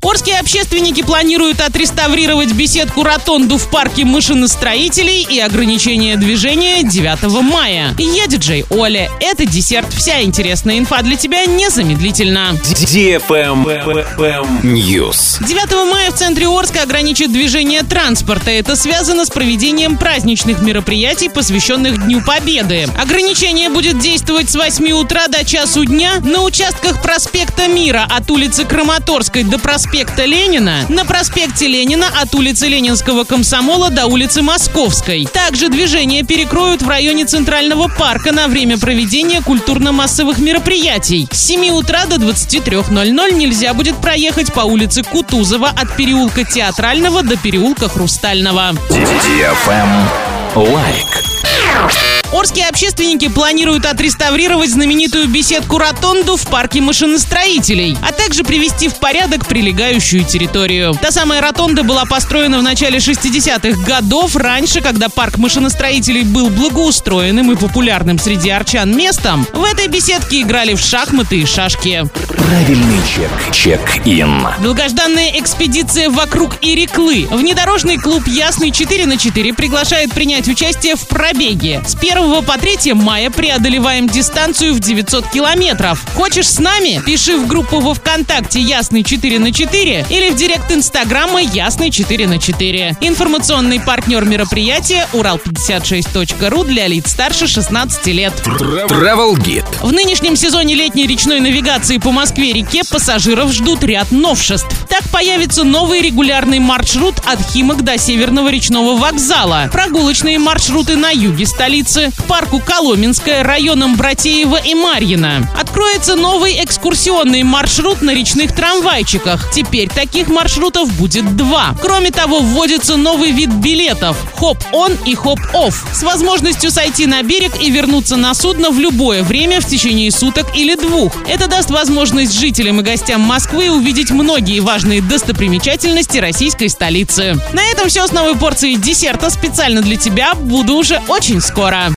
Орские общественники планируют отреставрировать беседку-ротонду в парке машиностроителей и ограничение движения 9 мая. Я диджей Оля. Это десерт. Вся интересная инфа для тебя незамедлительно. News. 9 мая в центре Орска ограничат движение транспорта. Это связано с проведением праздничных мероприятий, посвященных Дню Победы. Ограничение будет действовать с 8 утра до часу дня на участках проспекта Мира от улицы Краматорской до проспекта проспекта Ленина на проспекте Ленина от улицы Ленинского комсомола до улицы Московской. Также движение перекроют в районе Центрального парка на время проведения культурно-массовых мероприятий. С 7 утра до 23.00 нельзя будет проехать по улице Кутузова от переулка Театрального до переулка Хрустального. Лайк. Орские общественники планируют отреставрировать знаменитую беседку-ротонду в парке машиностроителей, а также привести в порядок прилегающую территорию. Та самая ротонда была построена в начале 60-х годов, раньше, когда парк машиностроителей был благоустроенным и популярным среди арчан местом. В этой беседке играли в шахматы и шашки. Правильный чек. Чек-ин. Долгожданная экспедиция вокруг Иреклы. Внедорожный клуб «Ясный 4 на 4 приглашает принять участие в пробеге. С 1 по 3 мая преодолеваем дистанцию в 900 километров. Хочешь с нами? Пиши в группу во Вконтакте «Ясный 4 на 4 или в директ Инстаграма «Ясный 4 на 4. Информационный партнер мероприятия «Урал56.ру» для лиц старше 16 лет. Travel Guide. В нынешнем сезоне летней речной навигации по Москве-реке пассажиров ждут ряд новшеств. Так появится новый регулярный маршрут от Химок до Северного речного вокзала, прогулочные маршруты на юге столицы, к парку Коломенское, районам Братеева и Марьина. Откроется новый экскурсионный маршрут на речных трамвайчиках. Теперь таких маршрутов будет два. Кроме того, вводится новый вид билетов – хоп-он и хоп-офф с возможностью сойти на берег и вернуться на судно в любое время в течение суток или двух. Это даст возможность жителям и гостям Москвы увидеть многие важные достопримечательности российской столицы. На этом все с новой порцией десерта специально для тебя. Буду уже очень скоро.